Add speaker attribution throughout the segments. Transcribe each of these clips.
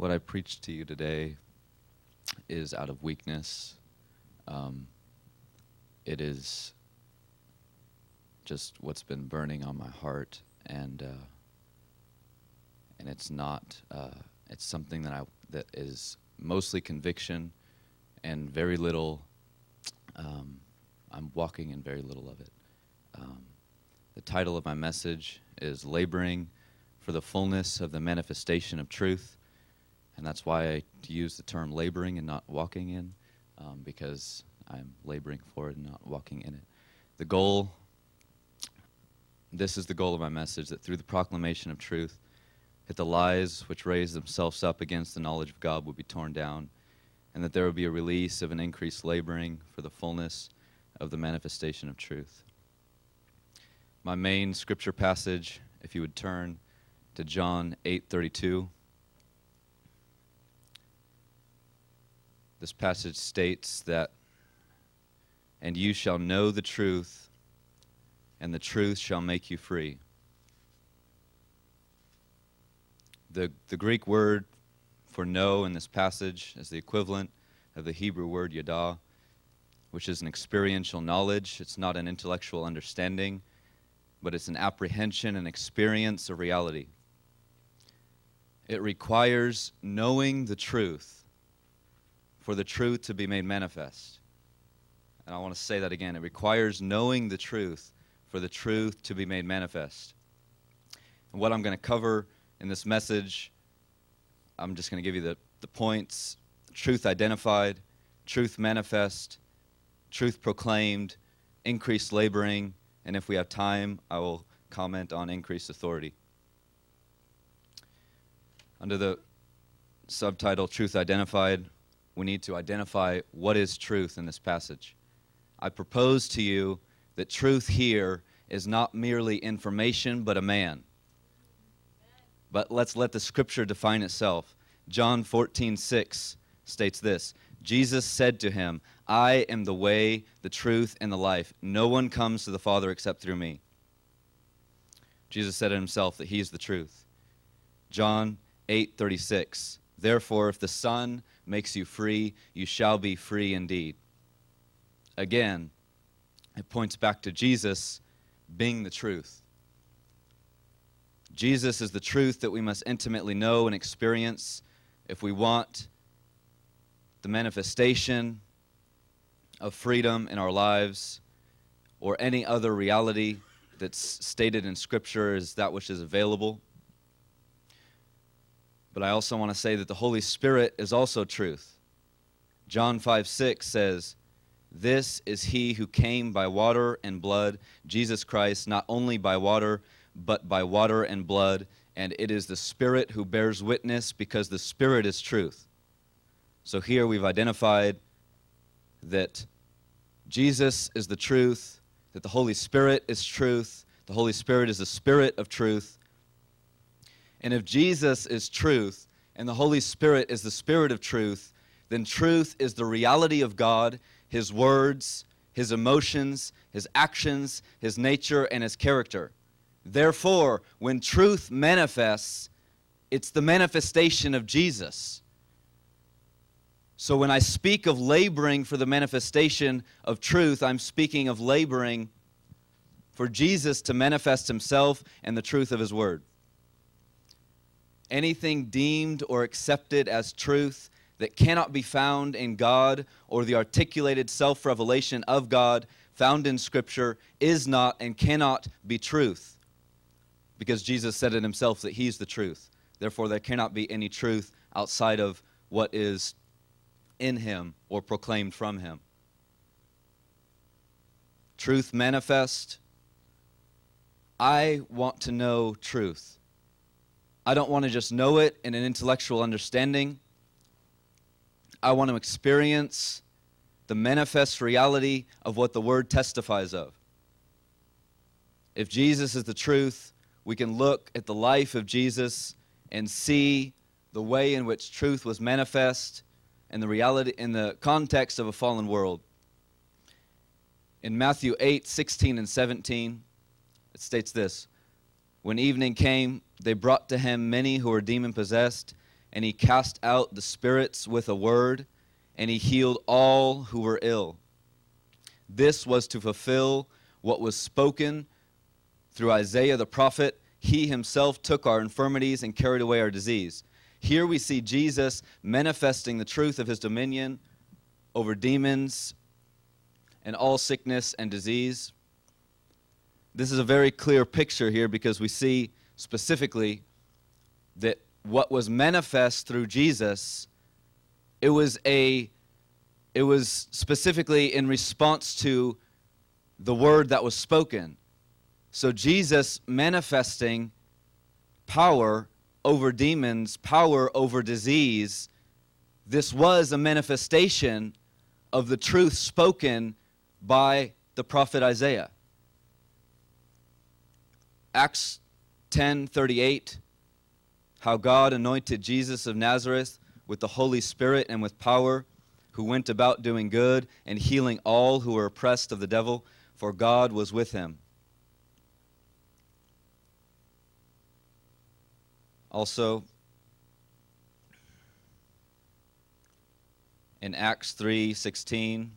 Speaker 1: what I preach to you today is out of weakness. Um, it is just what's been burning on my heart, and uh, and it's not. Uh, it's something that I that is mostly conviction, and very little. Um, I'm walking in very little of it. Um, the title of my message is "Laboring for the Fullness of the Manifestation of Truth," and that's why I use the term "laboring" and not "walking in," um, because I'm laboring for it and not walking in it. The goal this is the goal of my message that through the proclamation of truth, that the lies which raise themselves up against the knowledge of God will be torn down, and that there will be a release of an increased laboring for the fullness of the manifestation of truth. My main scripture passage, if you would turn to John 8:32. This passage states that and you shall know the truth and the truth shall make you free. The, the Greek word for know in this passage is the equivalent of the Hebrew word yada, which is an experiential knowledge. It's not an intellectual understanding, but it's an apprehension and experience of reality. It requires knowing the truth for the truth to be made manifest. And I want to say that again. It requires knowing the truth for the truth to be made manifest. And what I'm going to cover in this message, I'm just going to give you the, the points truth identified, truth manifest, truth proclaimed, increased laboring, and if we have time, I will comment on increased authority. Under the subtitle Truth Identified, we need to identify what is truth in this passage. I propose to you that truth here is not merely information, but a man. But let's let the scripture define itself. John 14, 6 states this Jesus said to him, I am the way, the truth, and the life. No one comes to the Father except through me. Jesus said to himself that he is the truth. John 8, 36. Therefore, if the Son makes you free, you shall be free indeed. Again, it points back to Jesus being the truth. Jesus is the truth that we must intimately know and experience if we want the manifestation of freedom in our lives or any other reality that's stated in Scripture is that which is available. But I also want to say that the Holy Spirit is also truth. John 5 6 says, this is he who came by water and blood, Jesus Christ, not only by water, but by water and blood. And it is the Spirit who bears witness because the Spirit is truth. So here we've identified that Jesus is the truth, that the Holy Spirit is truth, the Holy Spirit is the Spirit of truth. And if Jesus is truth and the Holy Spirit is the Spirit of truth, then truth is the reality of God his words, his emotions, his actions, his nature, and his character. Therefore, when truth manifests, it's the manifestation of Jesus. So when I speak of laboring for the manifestation of truth, I'm speaking of laboring for Jesus to manifest himself and the truth of his word. Anything deemed or accepted as truth that cannot be found in God or the articulated self revelation of God found in Scripture is not and cannot be truth. Because Jesus said it himself that He's the truth. Therefore, there cannot be any truth outside of what is in Him or proclaimed from Him. Truth manifest. I want to know truth. I don't want to just know it in an intellectual understanding. I want to experience the manifest reality of what the Word testifies of. If Jesus is the truth, we can look at the life of Jesus and see the way in which truth was manifest in the reality in the context of a fallen world. In Matthew 8, 16 and 17, it states this When evening came, they brought to him many who were demon possessed and he cast out the spirits with a word, and he healed all who were ill. This was to fulfill what was spoken through Isaiah the prophet. He himself took our infirmities and carried away our disease. Here we see Jesus manifesting the truth of his dominion over demons and all sickness and disease. This is a very clear picture here because we see specifically that what was manifest through Jesus it was a it was specifically in response to the word that was spoken. So Jesus manifesting power over demons, power over disease, this was a manifestation of the truth spoken by the prophet Isaiah. Acts 10:38 how God anointed Jesus of Nazareth with the Holy Spirit and with power who went about doing good and healing all who were oppressed of the devil for God was with him. Also, in Acts 3:16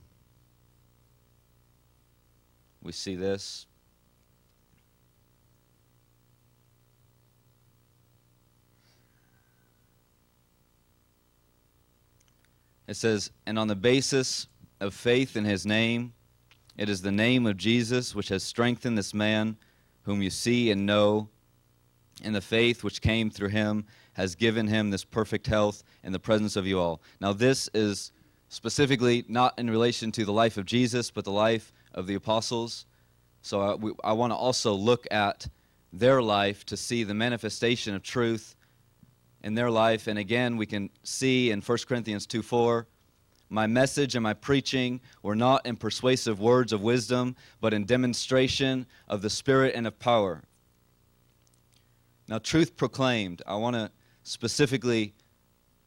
Speaker 1: we see this It says, And on the basis of faith in his name, it is the name of Jesus which has strengthened this man whom you see and know, and the faith which came through him has given him this perfect health in the presence of you all. Now, this is specifically not in relation to the life of Jesus, but the life of the apostles. So uh, I, I want to also look at their life to see the manifestation of truth in their life. And again, we can see in 1 Corinthians 2 4, my message and my preaching were not in persuasive words of wisdom, but in demonstration of the Spirit and of power. Now, truth proclaimed, I want to specifically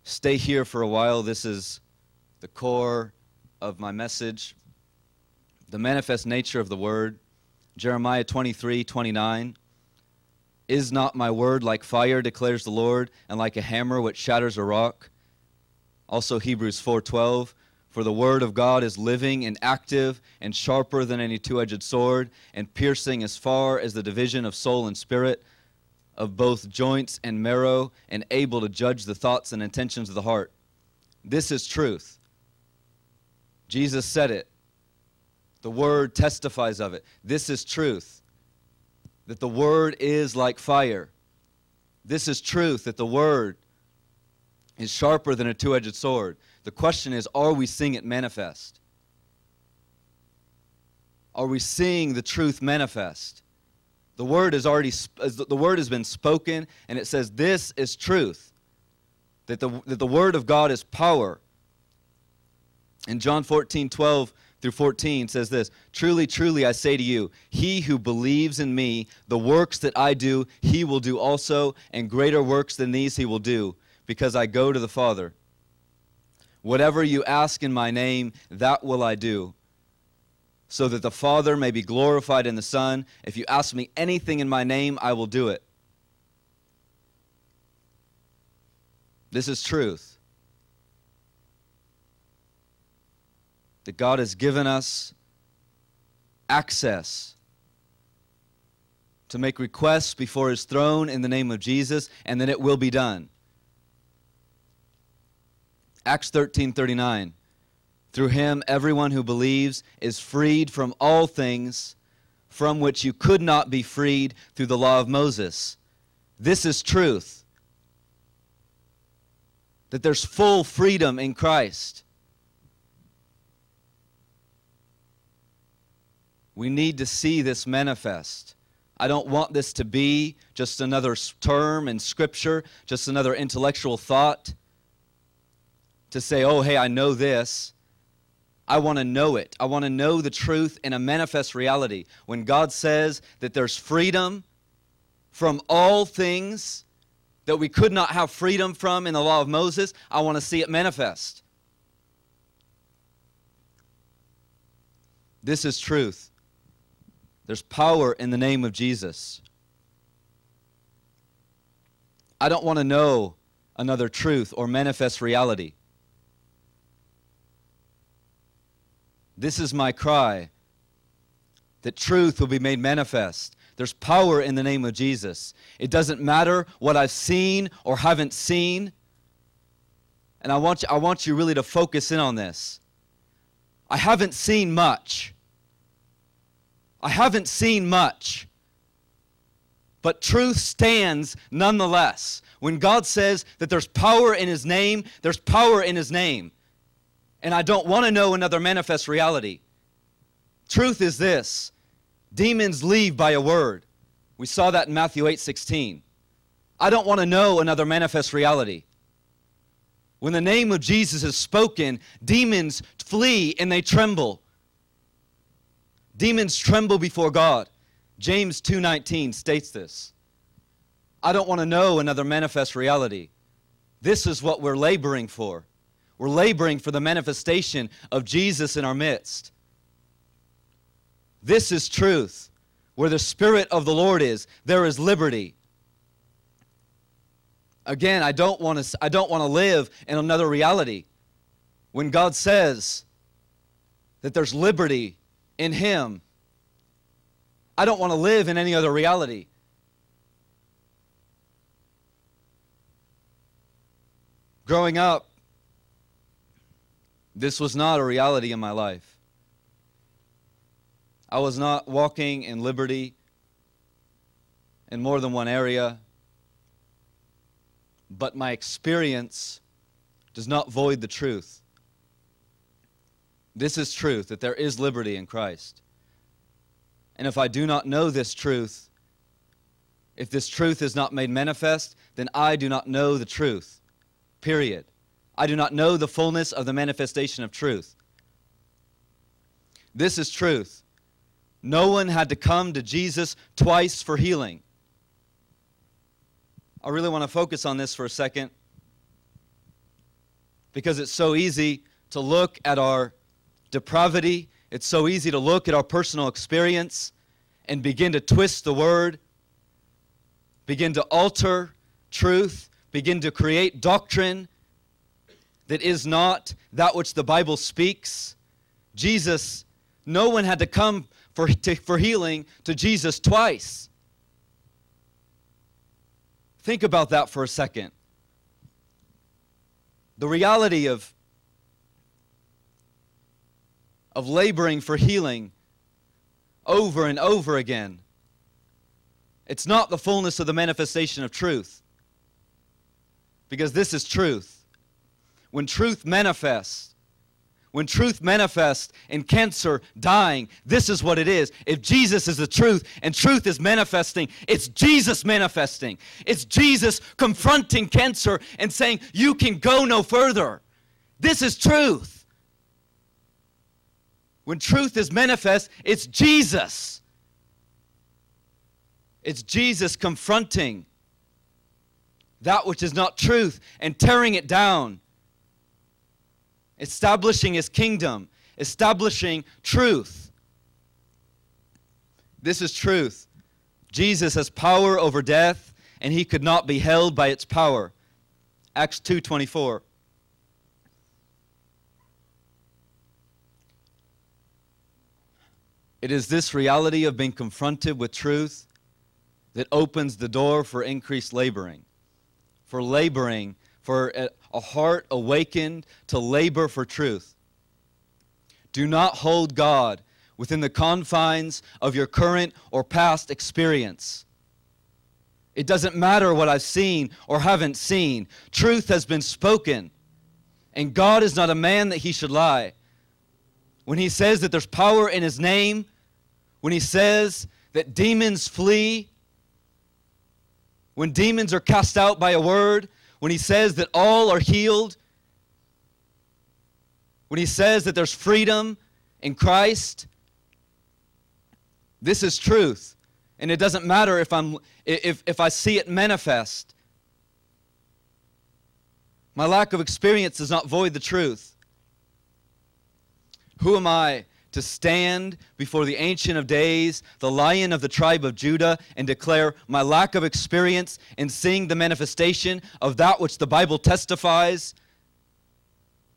Speaker 1: stay here for a while. This is the core of my message the manifest nature of the word. Jeremiah 23 29. Is not my word like fire, declares the Lord, and like a hammer which shatters a rock? Also Hebrews 4:12, for the word of God is living and active and sharper than any two-edged sword, and piercing as far as the division of soul and spirit, of both joints and marrow, and able to judge the thoughts and intentions of the heart. This is truth. Jesus said it. The word testifies of it. This is truth that the word is like fire. This is truth, that the word is sharper than a two edged sword. The question is are we seeing it manifest? Are we seeing the truth manifest? The word is already the word has been spoken and it says this is truth. That the, that the word of God is power. In John 14, 12, through 14 says this Truly, truly, I say to you, he who believes in me, the works that I do, he will do also, and greater works than these he will do, because I go to the Father. Whatever you ask in my name, that will I do, so that the Father may be glorified in the Son. If you ask me anything in my name, I will do it. This is truth. That God has given us access to make requests before his throne in the name of Jesus and then it will be done. Acts 13:39 Through him everyone who believes is freed from all things from which you could not be freed through the law of Moses. This is truth. That there's full freedom in Christ. We need to see this manifest. I don't want this to be just another term in Scripture, just another intellectual thought to say, oh, hey, I know this. I want to know it. I want to know the truth in a manifest reality. When God says that there's freedom from all things that we could not have freedom from in the law of Moses, I want to see it manifest. This is truth. There's power in the name of Jesus. I don't want to know another truth or manifest reality. This is my cry that truth will be made manifest. There's power in the name of Jesus. It doesn't matter what I've seen or haven't seen. And I want you, I want you really to focus in on this. I haven't seen much. I haven't seen much. But truth stands nonetheless. When God says that there's power in His name, there's power in His name. And I don't want to know another manifest reality. Truth is this demons leave by a word. We saw that in Matthew 8 16. I don't want to know another manifest reality. When the name of Jesus is spoken, demons flee and they tremble. Demons tremble before God. James 2:19 states this. I don't want to know another manifest reality. This is what we're laboring for. We're laboring for the manifestation of Jesus in our midst. This is truth. Where the Spirit of the Lord is, there is liberty. Again, I don't want to I don't want to live in another reality. When God says that there's liberty in him, I don't want to live in any other reality. Growing up, this was not a reality in my life. I was not walking in liberty in more than one area, but my experience does not void the truth. This is truth that there is liberty in Christ. And if I do not know this truth, if this truth is not made manifest, then I do not know the truth. Period. I do not know the fullness of the manifestation of truth. This is truth. No one had to come to Jesus twice for healing. I really want to focus on this for a second because it's so easy to look at our depravity. It's so easy to look at our personal experience and begin to twist the word, begin to alter truth, begin to create doctrine that is not that which the Bible speaks. Jesus, no one had to come for, to, for healing to Jesus twice. Think about that for a second. The reality of of laboring for healing over and over again. It's not the fullness of the manifestation of truth. Because this is truth. When truth manifests, when truth manifests in cancer dying, this is what it is. If Jesus is the truth and truth is manifesting, it's Jesus manifesting. It's Jesus confronting cancer and saying, You can go no further. This is truth. When truth is manifest, it's Jesus. It's Jesus confronting that which is not truth and tearing it down, establishing his kingdom, establishing truth. This is truth. Jesus has power over death, and he could not be held by its power. Acts 2:24. It is this reality of being confronted with truth that opens the door for increased laboring, for laboring, for a heart awakened to labor for truth. Do not hold God within the confines of your current or past experience. It doesn't matter what I've seen or haven't seen. Truth has been spoken. And God is not a man that he should lie. When he says that there's power in his name, when he says that demons flee, when demons are cast out by a word, when he says that all are healed, when he says that there's freedom in Christ, this is truth. And it doesn't matter if, I'm, if, if I see it manifest. My lack of experience does not void the truth. Who am I to stand before the Ancient of Days, the Lion of the tribe of Judah, and declare my lack of experience in seeing the manifestation of that which the Bible testifies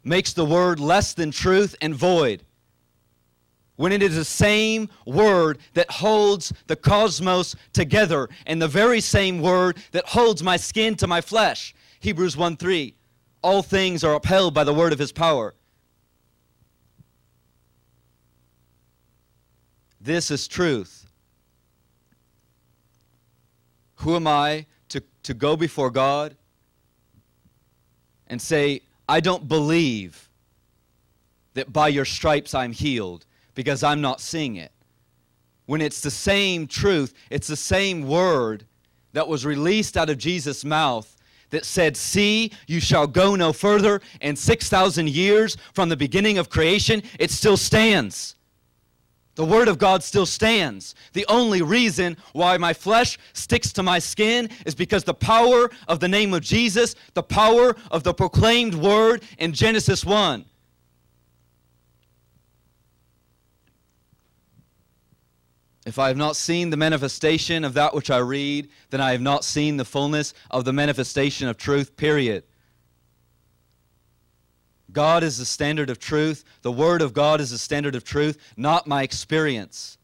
Speaker 1: makes the word less than truth and void. When it is the same word that holds the cosmos together, and the very same word that holds my skin to my flesh. Hebrews 1 3. All things are upheld by the word of his power. This is truth. Who am I to, to go before God and say, I don't believe that by your stripes I'm healed because I'm not seeing it? When it's the same truth, it's the same word that was released out of Jesus' mouth that said, See, you shall go no further. And 6,000 years from the beginning of creation, it still stands. The Word of God still stands. The only reason why my flesh sticks to my skin is because the power of the name of Jesus, the power of the proclaimed Word in Genesis 1. If I have not seen the manifestation of that which I read, then I have not seen the fullness of the manifestation of truth, period. God is the standard of truth. The Word of God is the standard of truth, not my experience.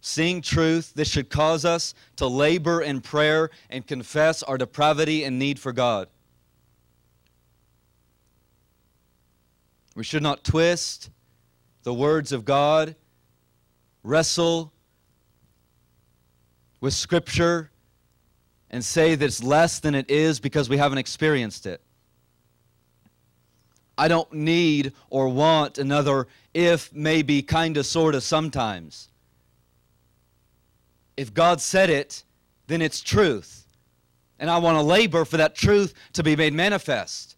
Speaker 1: Seeing truth, this should cause us to labor in prayer and confess our depravity and need for God. We should not twist the words of God, wrestle with Scripture and say that it's less than it is because we haven't experienced it. I don't need or want another if, maybe, kind of, sort of, sometimes. If God said it, then it's truth. And I want to labor for that truth to be made manifest.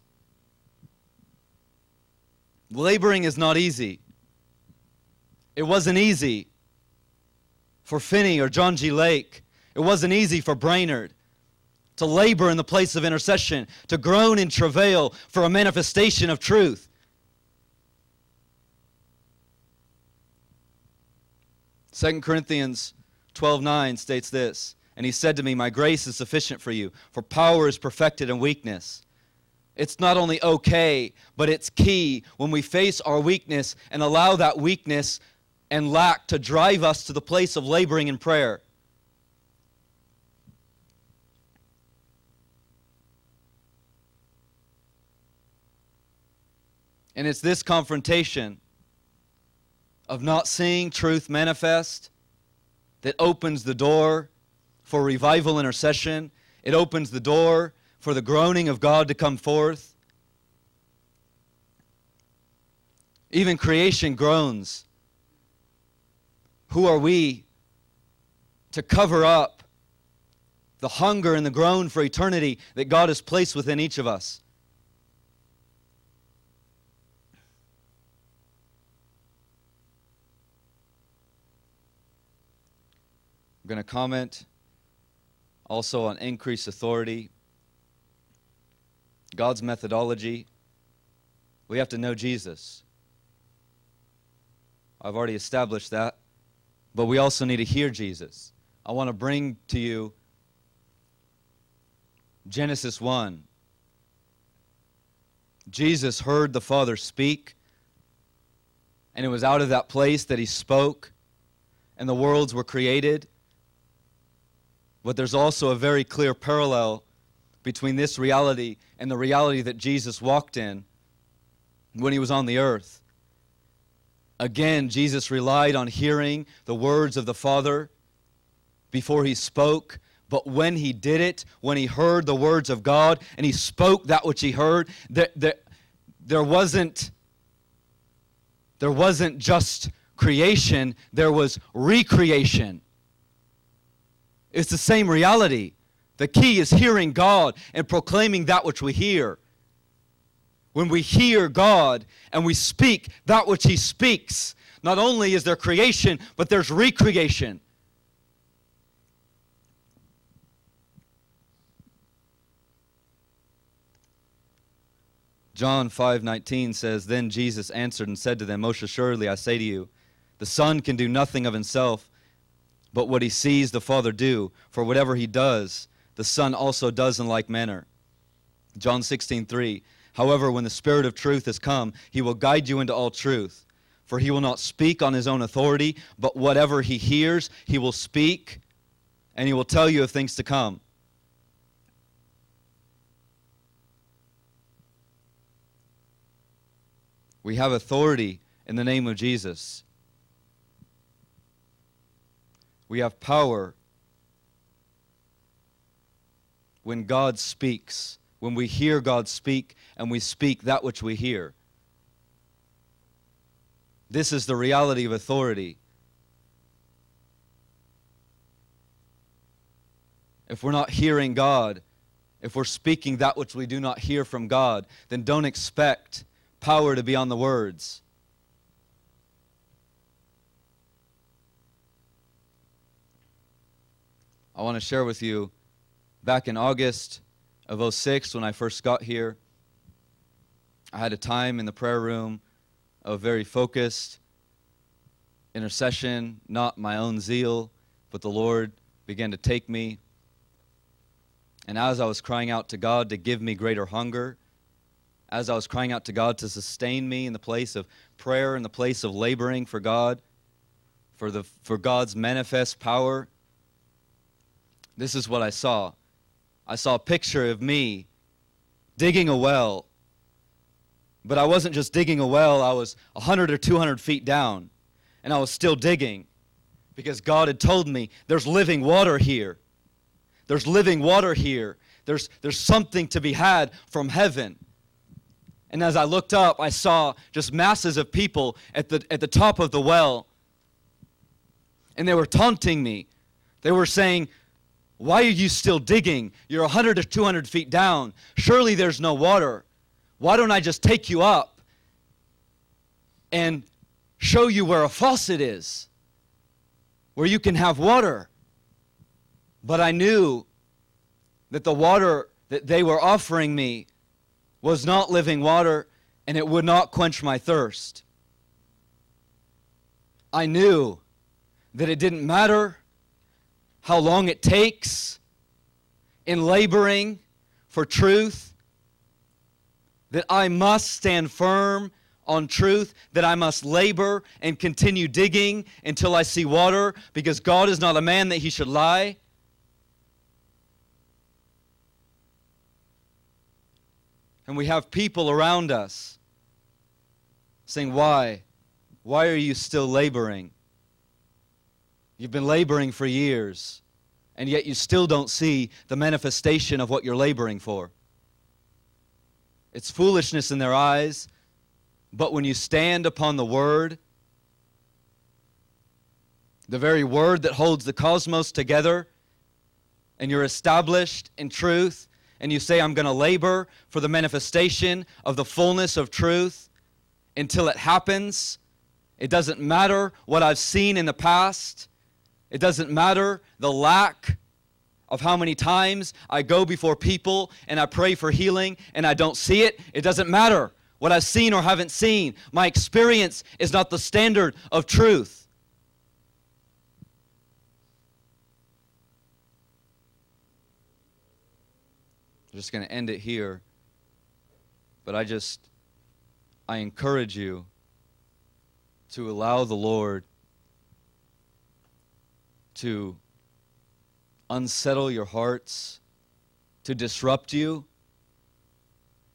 Speaker 1: Laboring is not easy. It wasn't easy for Finney or John G. Lake. It wasn't easy for Brainerd to labor in the place of intercession, to groan in travail for a manifestation of truth. Second Corinthians 12:9 states this, and he said to me, "My grace is sufficient for you, for power is perfected in weakness." It's not only okay, but it's key when we face our weakness and allow that weakness and lack to drive us to the place of laboring in prayer. And it's this confrontation of not seeing truth manifest that opens the door for revival intercession. It opens the door for the groaning of God to come forth. Even creation groans. Who are we to cover up the hunger and the groan for eternity that God has placed within each of us? Going to comment also on increased authority, God's methodology. We have to know Jesus. I've already established that. But we also need to hear Jesus. I want to bring to you Genesis 1. Jesus heard the Father speak, and it was out of that place that he spoke, and the worlds were created. But there's also a very clear parallel between this reality and the reality that Jesus walked in when he was on the earth. Again, Jesus relied on hearing the words of the Father before he spoke. But when he did it, when he heard the words of God and he spoke that which he heard, there, there, there wasn't there wasn't just creation, there was recreation. It's the same reality. The key is hearing God and proclaiming that which we hear. When we hear God and we speak that which He speaks, not only is there creation, but there's recreation. John 5:19 says, "Then Jesus answered and said to them, Most assuredly I say to you, the Son can do nothing of himself, but what he sees the Father do, for whatever he does, the Son also does in like manner." John 16:3, "However, when the Spirit of truth has come, he will guide you into all truth, for he will not speak on his own authority, but whatever he hears, he will speak, and he will tell you of things to come." We have authority in the name of Jesus. We have power when God speaks, when we hear God speak and we speak that which we hear. This is the reality of authority. If we're not hearing God, if we're speaking that which we do not hear from God, then don't expect power to be on the words. I want to share with you back in August of 06 when I first got here. I had a time in the prayer room of very focused intercession, not my own zeal, but the Lord began to take me. And as I was crying out to God to give me greater hunger, as I was crying out to God to sustain me in the place of prayer, in the place of laboring for God, for, the, for God's manifest power, this is what I saw. I saw a picture of me digging a well. But I wasn't just digging a well, I was 100 or 200 feet down. And I was still digging because God had told me there's living water here. There's living water here. There's, there's something to be had from heaven. And as I looked up, I saw just masses of people at the, at the top of the well. And they were taunting me. They were saying, Why are you still digging? You're 100 or 200 feet down. Surely there's no water. Why don't I just take you up and show you where a faucet is, where you can have water? But I knew that the water that they were offering me was not living water, and it would not quench my thirst. I knew that it didn't matter how long it takes in laboring for truth, that I must stand firm on truth, that I must labor and continue digging until I see water, because God is not a man that he should lie. And we have people around us saying, Why? Why are you still laboring? You've been laboring for years, and yet you still don't see the manifestation of what you're laboring for. It's foolishness in their eyes, but when you stand upon the Word, the very Word that holds the cosmos together, and you're established in truth, and you say, I'm going to labor for the manifestation of the fullness of truth until it happens, it doesn't matter what I've seen in the past. It doesn't matter the lack of how many times I go before people and I pray for healing and I don't see it. It doesn't matter what I've seen or haven't seen. My experience is not the standard of truth. I'm just going to end it here. But I just, I encourage you to allow the Lord to unsettle your hearts, to disrupt you,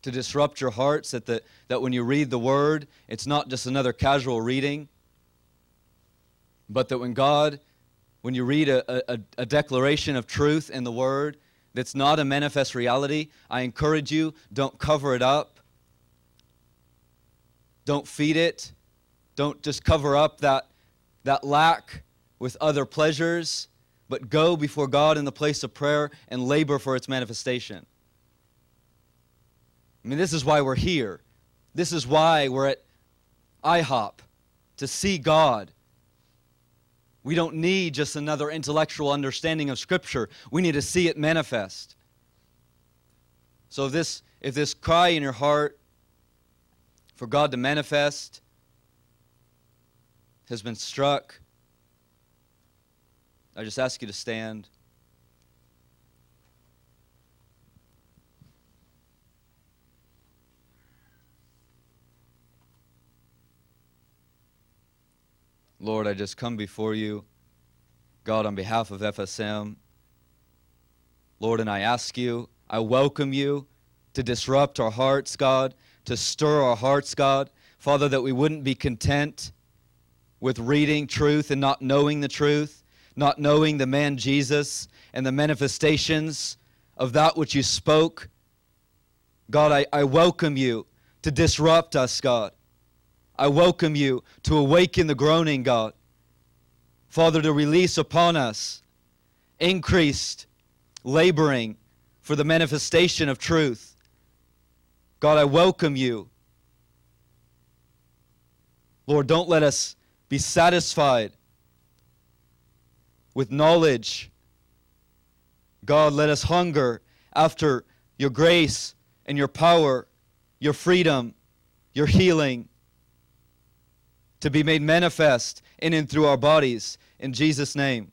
Speaker 1: to disrupt your hearts, that, the, that when you read the Word, it's not just another casual reading, but that when God, when you read a, a, a declaration of truth in the Word, that's not a manifest reality, I encourage you don't cover it up. Don't feed it. Don't just cover up that, that lack with other pleasures, but go before God in the place of prayer and labor for its manifestation. I mean, this is why we're here. This is why we're at IHOP to see God we don't need just another intellectual understanding of Scripture. We need to see it manifest. So if this, if this cry in your heart for God to manifest has been struck. I just ask you to stand. Lord, I just come before you, God, on behalf of FSM. Lord, and I ask you, I welcome you to disrupt our hearts, God, to stir our hearts, God. Father, that we wouldn't be content with reading truth and not knowing the truth, not knowing the man Jesus and the manifestations of that which you spoke. God, I, I welcome you to disrupt us, God. I welcome you to awaken the groaning, God. Father, to release upon us increased laboring for the manifestation of truth. God, I welcome you. Lord, don't let us be satisfied with knowledge. God, let us hunger after your grace and your power, your freedom, your healing to be made manifest in and through our bodies. In Jesus' name.